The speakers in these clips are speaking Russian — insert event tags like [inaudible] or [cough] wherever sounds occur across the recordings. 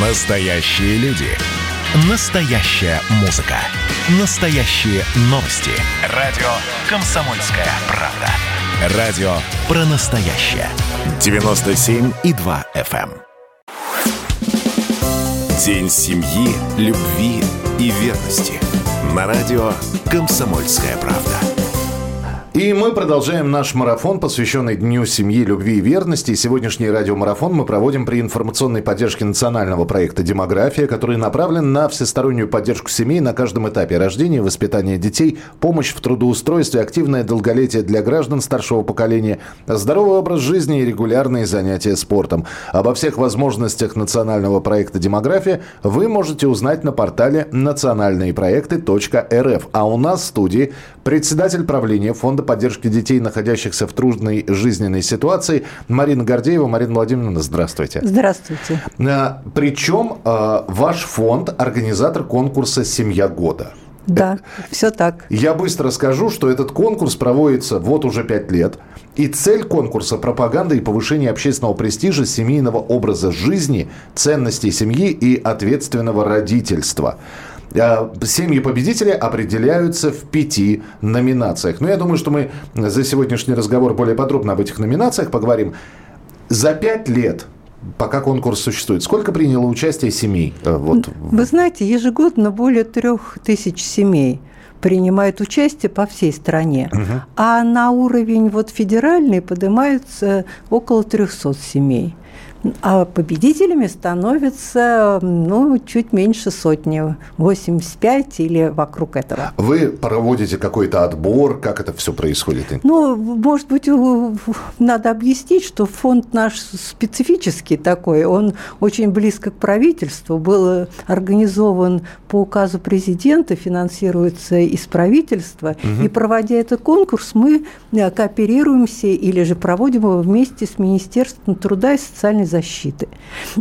Настоящие люди. Настоящая музыка. Настоящие новости. Радио «Комсомольская правда». Радио про настоящее. 97,2 FM. эм. День семьи, любви и верности. На радио «Комсомольская правда». И мы продолжаем наш марафон, посвященный Дню семьи, любви и верности. И сегодняшний радиомарафон мы проводим при информационной поддержке национального проекта «Демография», который направлен на всестороннюю поддержку семей на каждом этапе рождения, воспитания детей, помощь в трудоустройстве, активное долголетие для граждан старшего поколения, здоровый образ жизни и регулярные занятия спортом. Обо всех возможностях национального проекта «Демография» вы можете узнать на портале национальныепроекты.рф. А у нас в студии председатель правления Фонда поддержки детей, находящихся в трудной жизненной ситуации. Марина Гордеева. Марина Владимировна, здравствуйте. Здравствуйте. А, Причем а, ваш фонд – организатор конкурса «Семья года». Да, все так. Я быстро скажу, что этот конкурс проводится вот уже пять лет. И цель конкурса – пропаганда и повышение общественного престижа, семейного образа жизни, ценностей семьи и ответственного родительства. А, Семьи победителя определяются в пяти номинациях. Но я думаю, что мы за сегодняшний разговор более подробно об этих номинациях поговорим. За пять лет пока конкурс существует. Сколько приняло участие семей? э, Вот. Вы знаете, ежегодно более трех тысяч семей принимают участие по всей стране, а на уровень вот федеральный поднимаются около 300 семей. А победителями становятся, ну, чуть меньше сотни, 85 или вокруг этого. Вы проводите какой-то отбор? Как это все происходит? Ну, может быть, надо объяснить, что фонд наш специфический такой, он очень близко к правительству, был организован по указу президента, финансируется из правительства, и проводя этот конкурс, мы э, кооперируемся или же проводим его вместе с Министерством труда и социальной защиты.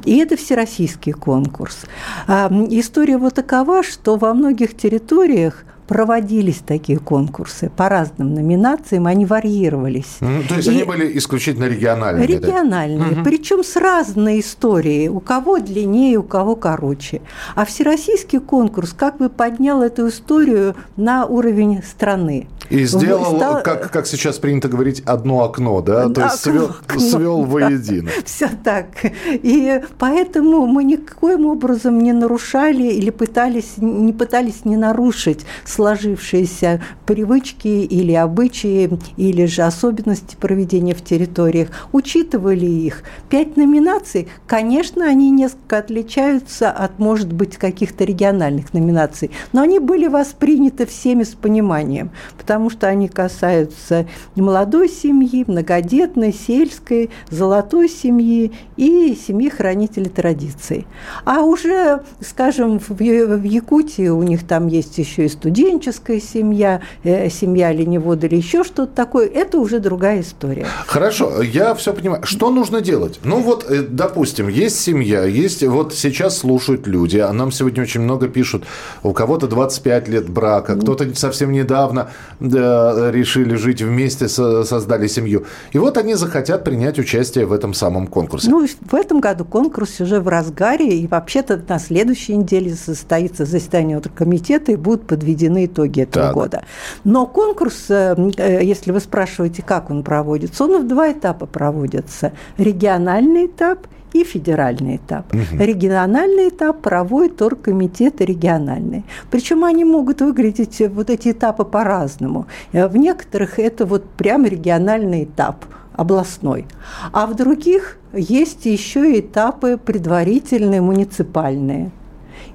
И это всероссийский конкурс. А, История вот такова, что во многих территориях проводились такие конкурсы по разным номинациям, они варьировались. М, То есть И- они были исключительно региональными? да? Региональные, причем с разной историей, у кого длиннее, у кого короче. А всероссийский конкурс как бы поднял эту историю на уровень страны. И сделал, Стал- как, как сейчас принято говорить, одно окно, да? То есть Окно, свел, окно, свел да. воедино. [laughs] Все так. И поэтому мы никоим образом не нарушали или пытались, не пытались не нарушить сложившиеся привычки или обычаи, или же особенности проведения в территориях, учитывали их. Пять номинаций, конечно, они несколько отличаются от, может быть, каких-то региональных номинаций, но они были восприняты всеми с пониманием, потому что они касаются молодой семьи, многодетной, сельской, золотой семьи и семьи хранителей традиций. А уже, скажем, в Якутии у них там есть еще и студенческая семья, э, семья оленевода или еще что-то такое, это уже другая история. Хорошо, я все понимаю. Что нужно делать? Ну вот, э, допустим, есть семья, есть вот сейчас слушают люди, а нам сегодня очень много пишут, у кого-то 25 лет брака, кто-то совсем недавно да, решили жить вместе, со- создали семью. И вот они захотят принять участие в этом самом конкурсе. Ну, в этом году конкурс уже в разгаре, и вообще-то на следующей неделе состоится заседание комитета, и будут подведены итоги этого Так. года. Но конкурс, э, э, если вы спрашиваете, как он проводится, он в два этапа проводится. Региональный этап и федеральный этап. Региональный этап проводит оргкомитеты региональные. Причем они могут выглядеть, э, вот эти этапы по-разному. В некоторых это вот прям региональный этап областной. А в других есть еще и этапы предварительные, муниципальные.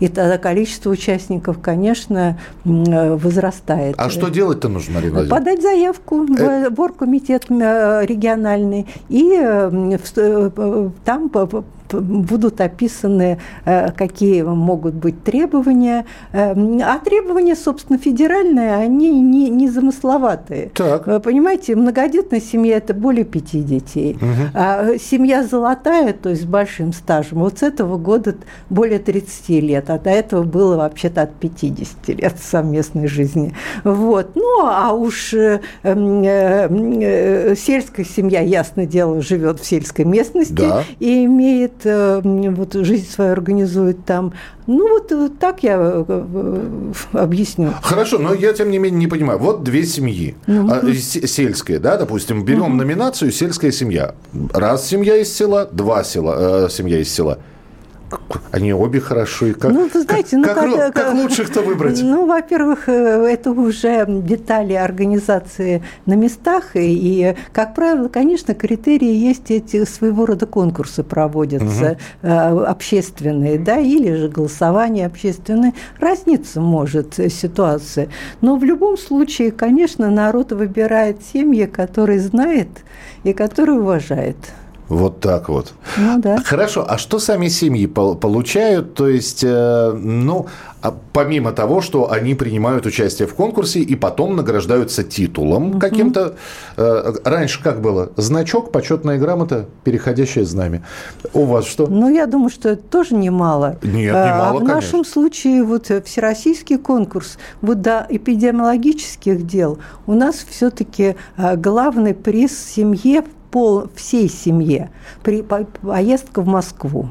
И тогда количество участников, конечно, э, возрастает. А что делать-то нужно, Марина Владимировна? Подать заявку Э. в оргкомитет э, региональный, и э, там будут описаны, э, какие могут быть требования. Э, А требования, собственно, федеральные, они не, не замысловатые. Так. Вы понимаете, многодетная семья – это более пяти детей. А семья золотая, то есть с большим стажем, вот с этого года более 30 лет, а до этого было вообще-то от 50 лет совместной жизни. Вот. Ну, а уж э, э, э, сельская семья, ясное дело, живет в сельской местности Да. и имеет вот жизнь свою организует там. Ну, вот так я [laughs] объясню. Хорошо, но я, тем не менее, не понимаю. Вот две семьи. А, сельские, да, допустим, берем угу. номинацию «Сельская семья». Раз семья из села, два села, э, семья из села – они обе хороши. Как, ну, знаете, ну, как, как, как, как лучше-то выбрать? Ну, во-первых, э, это уже детали организации на местах. И, и, как правило, конечно, критерии есть эти своего рода конкурсы проводятся угу. общественные, да, или же голосование общественное. Разница может э, ситуация. Но в любом случае, конечно, народ выбирает семьи, которые знает и которые уважает. Вот так вот. Ну да. Хорошо, а что сами семьи получают? То есть, э, ну, а помимо того, что они принимают участие в конкурсе и потом награждаются титулом угу. каким-то. Э, раньше как было? Значок, почетная грамота, переходящее знамя. У вас что? Ну, я думаю, что это тоже немало. Нет, а, немало, а, В нашем случае вот э, всероссийский конкурс, вот до эпидемиологических дел у нас все-таки главный приз семье пол, всей семье при, поездка в Москву.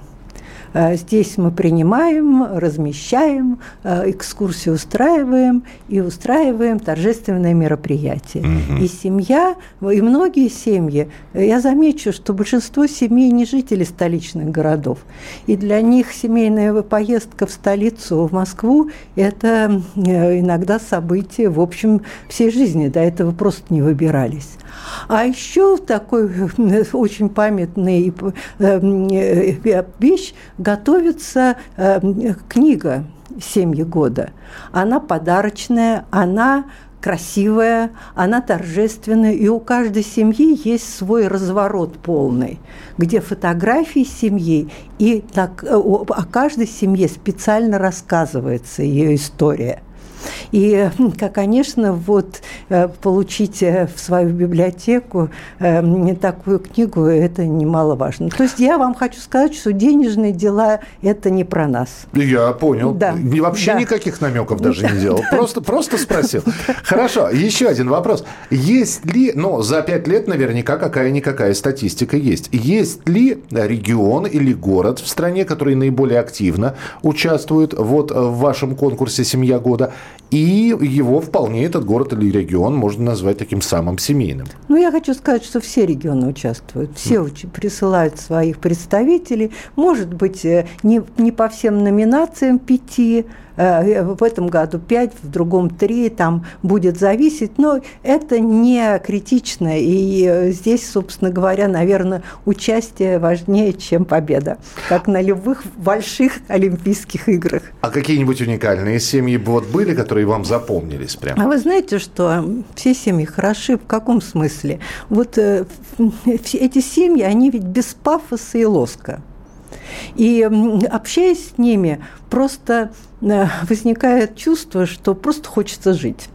Э, здесь мы принимаем, размещаем, э, экскурсии устраиваем и устраиваем торжественные мероприятия. Угу. И семья, и многие семьи, я замечу, что большинство семей не жители столичных городов. И для них семейная поездка в столицу, в Москву, это э, иногда событие, в общем, всей жизни. До этого просто не выбирались. А еще такой очень памятный вещь готовится э, книга «Семьи года». Она подарочная, она красивая, она торжественная, и у каждой семьи есть свой разворот полный, где фотографии семьи, и так, э, о каждой семье специально рассказывается ее история – и, конечно, вот э, получить э, в свою библиотеку э, такую книгу, это немаловажно. То есть я вам хочу сказать, что денежные дела – это не про нас. Я понял. Да. Вообще да. никаких намеков даже не делал. [laughs] Просто, просто спросил. [laughs] Хорошо, еще один вопрос. Есть ли, ну, за пять лет наверняка какая-никакая статистика есть. Есть ли регион или город в стране, который наиболее активно участвует вот в вашем конкурсе «Семья года», и его вполне этот город или регион можно назвать таким самым семейным. Ну, я хочу сказать, что все регионы участвуют, все mm. присылают своих представителей. Может быть, э, не, не по всем номинациям пяти, в этом году 5, в другом 3, там будет зависеть, но это не критично, и э, здесь, собственно говоря, наверное, участие важнее, чем победа, как на любых больших Олимпийских играх. А какие-нибудь уникальные семьи вот были, которые вам запомнились прям? А вы знаете, что все семьи хороши в каком смысле? Вот э, эти семьи, они ведь без пафоса и лоска. И общаясь с ними, просто э, возникает чувство, что просто хочется жить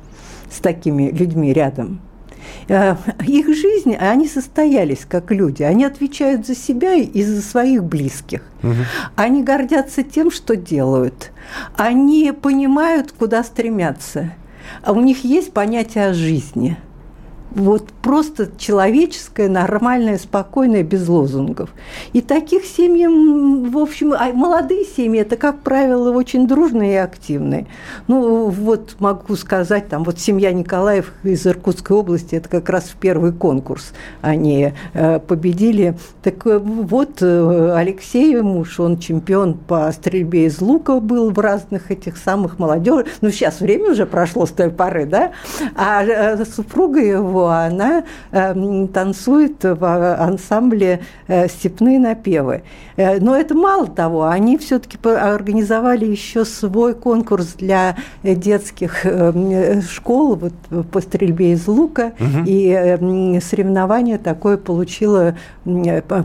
с такими людьми рядом. Э, их жизнь, они состоялись как люди, они отвечают за себя и за своих близких. Угу. Они гордятся тем, что делают. Они понимают, куда стремятся. А у них есть понятие о жизни – вот просто человеческое, нормальное, спокойное, без лозунгов. И таких семей, в общем, а молодые семьи, это, как правило, очень дружные и активные. Ну, вот могу сказать, там, вот семья Николаев из Иркутской области, это как раз в первый конкурс они э, победили. Так э, вот, э, Алексей, муж, он чемпион по стрельбе из лука был в разных этих самых молодежь. Ну, сейчас время уже прошло с той поры, да? А супруга его она э, танцует в ансамбле э, «Степные напевы». Э, но это мало того, они все-таки организовали еще свой конкурс для детских э, школ вот, по стрельбе из лука, угу. и э, соревнование такое получило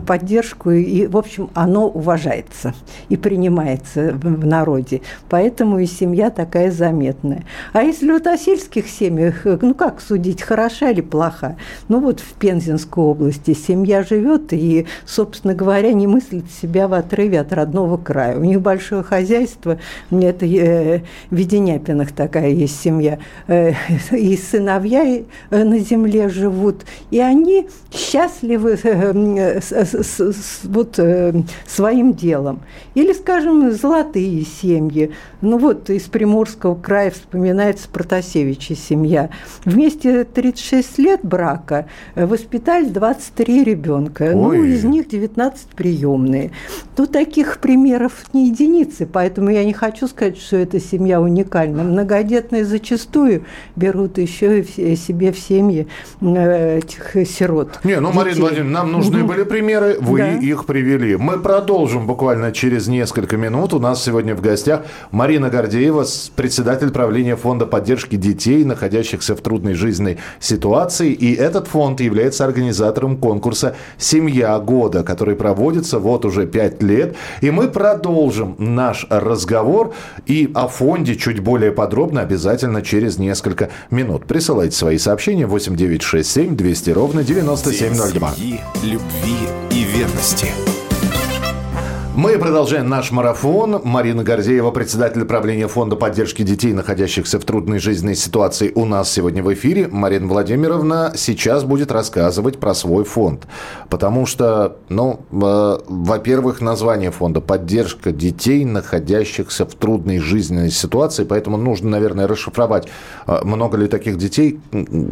поддержку, и, в общем, оно уважается и принимается в народе. Поэтому и семья такая заметная. А если вот о сельских семьях, ну как судить, хороша или неплоха. Ну вот в Пензенской области семья живет и, собственно говоря, не мыслит себя в отрыве от родного края. У них большое хозяйство, это э, Веденяпинах такая есть семья, э, [laughs] и сыновья э, на земле живут, и они счастливы э, с, с, с, вот э, своим делом. Или, скажем, золотые семьи. Ну вот из Приморского края вспоминается Протасевича семья. Вместе 36 лет брака воспитали 23 ребенка. Ну, из них 19 приемные. Ну, таких примеров не единицы, поэтому я не хочу сказать, что эта семья уникальна. Многодетные зачастую берут еще и себе в семьи э, этих сирот. Не, ну, Марина Владимировна, нам нужны были примеры, вы да. их привели. Мы продолжим буквально через несколько минут. У нас сегодня в гостях Марина Гордеева, председатель правления фонда поддержки детей, находящихся в трудной жизненной ситуации. И этот фонд является организатором конкурса «Семья года», который проводится вот уже пять лет. И мы продолжим наш разговор и о фонде чуть более подробно обязательно через несколько минут. Присылайте свои сообщения 8967 200 ровно 9702. Семьи, любви и верности. Мы продолжаем наш марафон. Марина Горзеева, председатель правления фонда поддержки детей, находящихся в трудной жизненной ситуации, у нас сегодня в эфире. Марина Владимировна сейчас будет рассказывать про свой фонд. Потому что, ну, э, во-первых, название фонда «Поддержка детей, находящихся в трудной жизненной ситуации». Поэтому нужно, наверное, расшифровать, э, много ли таких детей,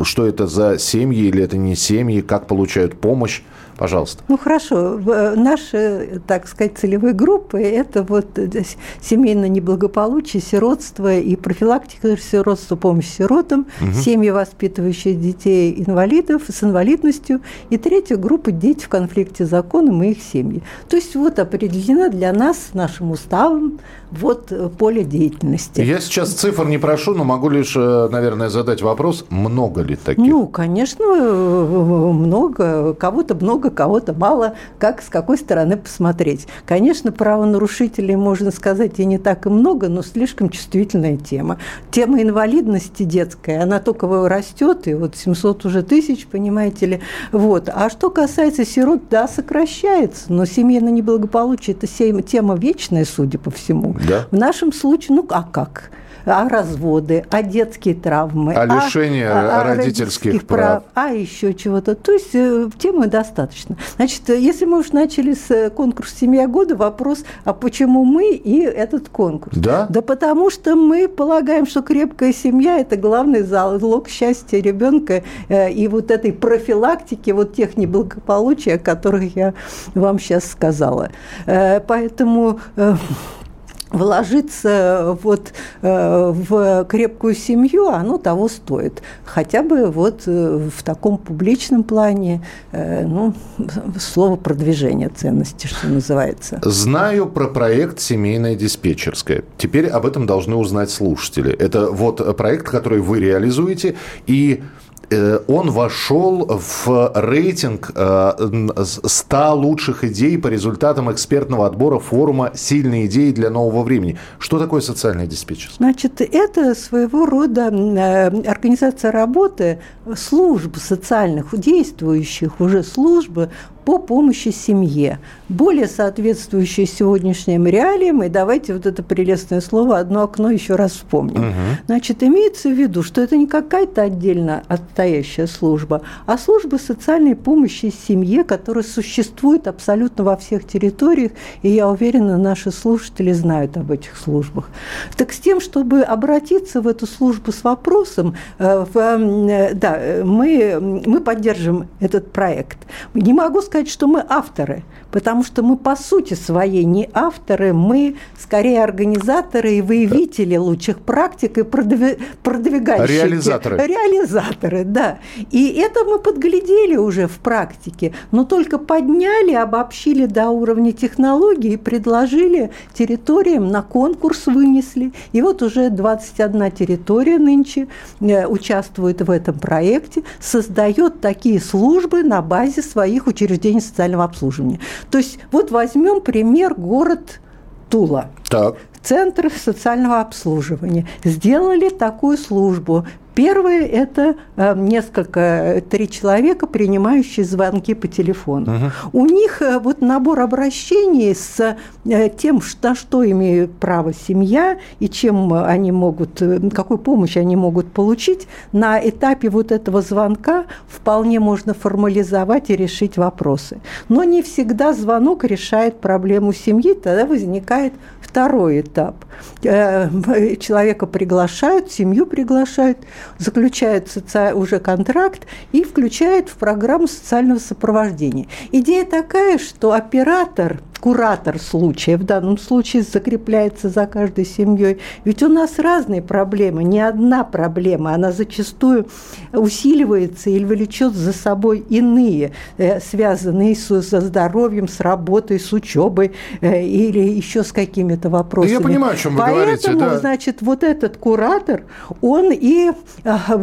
что это за семьи или это не семьи, как получают помощь. Пожалуйста. Ну хорошо, э, наши, так сказать, целевые группы – это вот э, семейное неблагополучие, сиротство и профилактика сиротства, помощь сиротам, угу. семьи, воспитывающие детей инвалидов с инвалидностью, и третья группа – дети в конфликте с законом и их семьи. То есть вот определена для нас нашим уставом вот э, поле деятельности. Я сейчас цифр не прошу, но могу лишь, наверное, задать вопрос, много ли таких? Ну, конечно, много, кого-то много, кого-то мало, как с какой стороны посмотреть. Конечно, правонарушителей, можно сказать, и не так и много, но слишком чувствительная тема. Тема инвалидности детская, она только растет, и вот 700 уже тысяч, понимаете ли. Вот. А что касается сирот, да, сокращается, но семейное неблагополучие – это тема вечная, судя по всему. Да. В нашем случае, ну а как? а разводы, а детские травмы, а лишение а, а, родительских, прав. прав, а еще чего-то. То есть э, темы достаточно. Значит, если мы уж начали с э, конкурса «Семья года», вопрос, а почему мы и этот конкурс? Да? Да потому что мы полагаем, что крепкая семья – это главный залог счастья ребенка э, и вот этой профилактики вот тех неблагополучий, о которых я вам сейчас сказала. Поэтому вложиться вот э, в крепкую семью, оно того стоит. Хотя бы вот э, в таком публичном плане, э, ну, слово продвижение ценности, что называется. Знаю про проект «Семейная диспетчерская». Теперь об этом должны узнать слушатели. Это вот проект, который вы реализуете, и Э, он вошел в рейтинг 100 э, лучших идей по результатам экспертного отбора форума «Сильные идеи для нового времени». Что такое социальный диспетчер? Значит, это своего рода э, организация работы служб социальных, действующих уже службы по помощи семье, более соответствующие сегодняшним реалиям. И давайте вот это прелестное слово «одно окно» еще раз вспомним. Угу. Значит, имеется в виду, что это не какая-то отдельно отстоящая служба, а служба социальной помощи семье, которая существует абсолютно во всех территориях, и я уверена, наши слушатели знают об этих службах. Так с тем, чтобы обратиться в эту службу с вопросом, э, в, э, да, мы, мы поддержим этот проект. Не могу сказать, что мы авторы, потому что мы по сути своей не авторы, мы скорее организаторы и выявители лучших практик и продвигающие. Реализаторы. Реализаторы, да. И это мы подглядели уже в практике, но только подняли, обобщили до уровня технологий и предложили территориям на конкурс вынесли. И вот уже 21 территория нынче э, участвует в этом проекте, создает такие службы на базе своих учреждений учреждений социального обслуживания. То есть вот возьмем пример город Тула. Так. Центр социального обслуживания. Сделали такую службу Первое – это э, несколько, три человека, принимающие звонки по телефону. Угу. У них э, вот набор обращений с тем, на что имеет право семья и чем они могут, какую помощь они могут получить, на этапе вот этого звонка вполне можно формализовать и решить вопросы. Но не всегда звонок решает проблему семьи, тогда возникает второй этап. Э, человека приглашают, семью приглашают, заключают уже контракт и включают в программу социального сопровождения. Идея такая, что оператор куратор случая в данном случае закрепляется за каждой семьей. Ведь у нас разные проблемы, не одна проблема, она зачастую усиливается или влечет за собой иные, э, связанные со здоровьем, с работой, с учебой э, или еще с какими-то вопросами. Я понимаю, о чем вы Поэтому, говорите. Да. значит, вот этот куратор, он и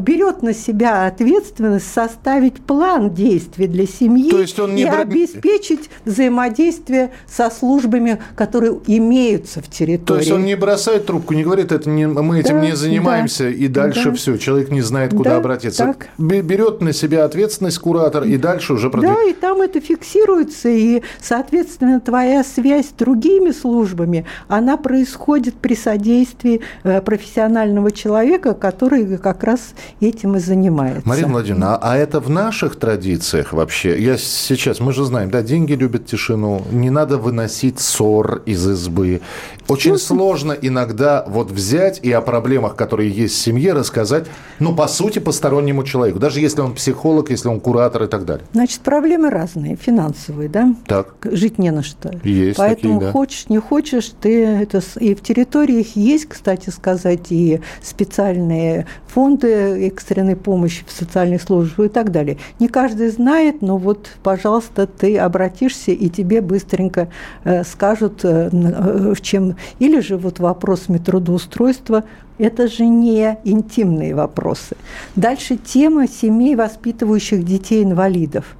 берет на себя ответственность составить план действий для семьи То есть он не и обеспечить взаимодействие со службами, которые имеются в территории. То есть он не бросает трубку, не говорит, это не, мы этим да, не занимаемся, да, и дальше да. все, человек не знает, куда да, обратиться. Так. Берет на себя ответственность куратор, и дальше уже продвигает. Да, и там это фиксируется, и, соответственно, твоя связь с другими службами, она происходит при содействии э, профессионального человека, который как раз этим и занимается. Марина Владимировна, а, а это в наших традициях вообще? Я сейчас, мы же знаем, да, деньги любят тишину, не надо выносить ссор из избы. Очень сложно иногда вот взять и о проблемах, которые есть в семье, рассказать, ну, по сути, постороннему человеку. Даже если он психолог, если он куратор и так далее. Значит, проблемы разные, финансовые, да? Так. Жить не на что. Есть Поэтому такие, да. хочешь, не хочешь, ты это... И в территориях есть, кстати сказать, и специальные фонды экстренной помощи в социальных службах и так далее. Не каждый знает, но вот, пожалуйста, ты обратишься, и тебе быстренько э, скажут, э, э, в чем или же вот вопросами трудоустройства это же не интимные вопросы. Дальше тема семей, воспитывающих детей-инвалидов.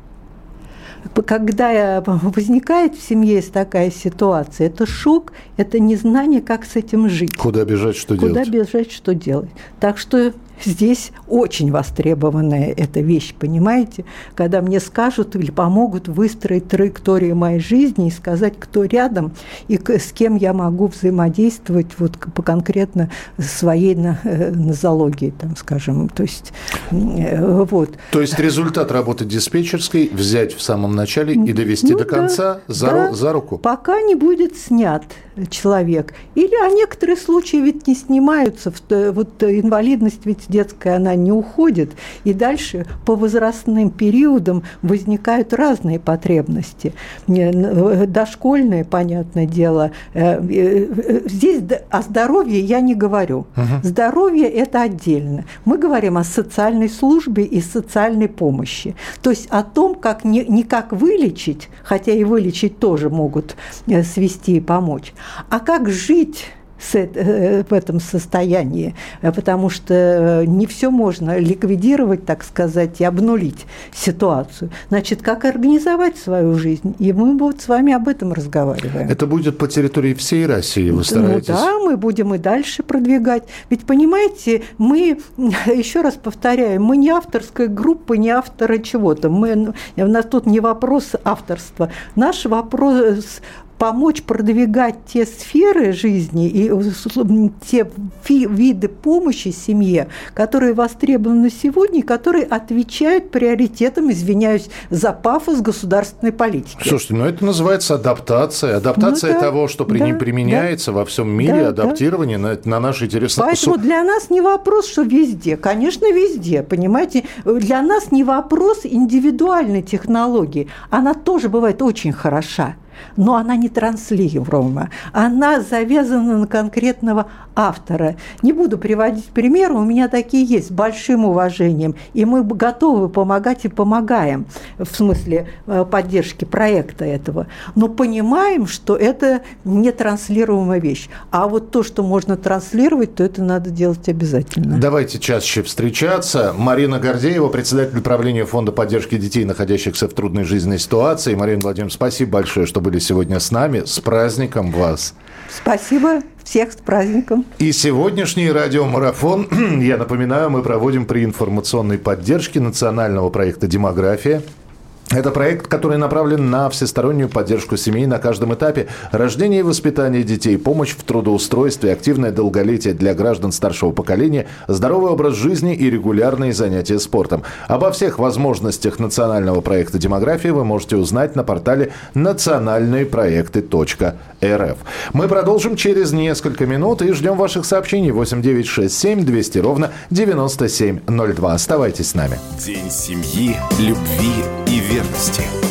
Когда [laughs] возникает в семье такая ситуация, это шок, это незнание, как с этим жить. Куда бежать, что Куда делать. Куда бежать, что делать. Так что здесь очень востребованная эта вещь, понимаете? Когда мне скажут или помогут выстроить траекторию моей жизни и сказать, кто рядом и с кем я могу взаимодействовать вот по конкретно своей э, нозологии, там, скажем. То есть, э, вот. То есть результат работы диспетчерской взять в самом начале и довести ну, до конца да, за, да, за руку? Пока не будет снят человек. Или, а некоторые случаи ведь не снимаются. Вот инвалидность ведь детская, она не уходит. И дальше по возрастным периодам возникают разные потребности. Дошкольные, понятное дело. Э, э, здесь о здоровье я не говорю. Угу. Здоровье – это отдельно. Мы говорим о социальной службе и социальной помощи. То есть о том, как не, не как вылечить, хотя и вылечить тоже могут э, свести и помочь, а как жить Э, в этом состоянии, э, потому что э, не все можно ликвидировать, так сказать, и обнулить ситуацию. Значит, как организовать свою жизнь? И мы вот с вами об этом разговариваем. Это будет по территории всей России, вы стараетесь? Ну да, мы будем и дальше продвигать. Ведь, понимаете, мы, [laughs] еще раз повторяю, мы не авторская группа, не авторы чего-то. Мы, у нас тут не вопрос авторства. Наш вопрос помочь продвигать те сферы жизни и те виды помощи семье, которые востребованы сегодня, которые отвечают приоритетам, извиняюсь за пафос государственной политики. Слушайте, ну это называется адаптация. Адаптация ну, да, того, что да, применяется да, во всем мире, да, адаптирование да. На, на наши интересы. Поэтому для нас не вопрос, что везде. Конечно, везде, понимаете. Для нас не вопрос индивидуальной технологии. Она тоже бывает очень хороша но она не транслируема. Она завязана на конкретного автора. Не буду приводить примеры, у меня такие есть, с большим уважением. И мы готовы помогать и помогаем в смысле э, поддержки проекта этого. Но понимаем, что это не транслируемая вещь. А вот то, что можно транслировать, то это надо делать обязательно. Давайте чаще встречаться. Марина Гордеева, председатель правления Фонда поддержки детей, находящихся в трудной жизненной ситуации. Марина Владимировна, спасибо большое, что были сегодня с нами. С праздником вас! Спасибо Всех с праздником. И сегодняшний радиомарафон, [clears throat] я напоминаю, мы проводим при информационной поддержке национального проекта «Демография». Это проект, который направлен на всестороннюю поддержку семей на каждом этапе рождения и воспитания детей, помощь в трудоустройстве, активное долголетие для граждан старшего поколения, здоровый образ жизни и регулярные занятия спортом. Обо всех возможностях национального проекта «Демография» вы можете узнать на портале национальныепроекты.рф. Мы продолжим через несколько минут и ждем ваших сообщений 8967 200 ровно 9702. Оставайтесь с нами. День семьи, любви верности.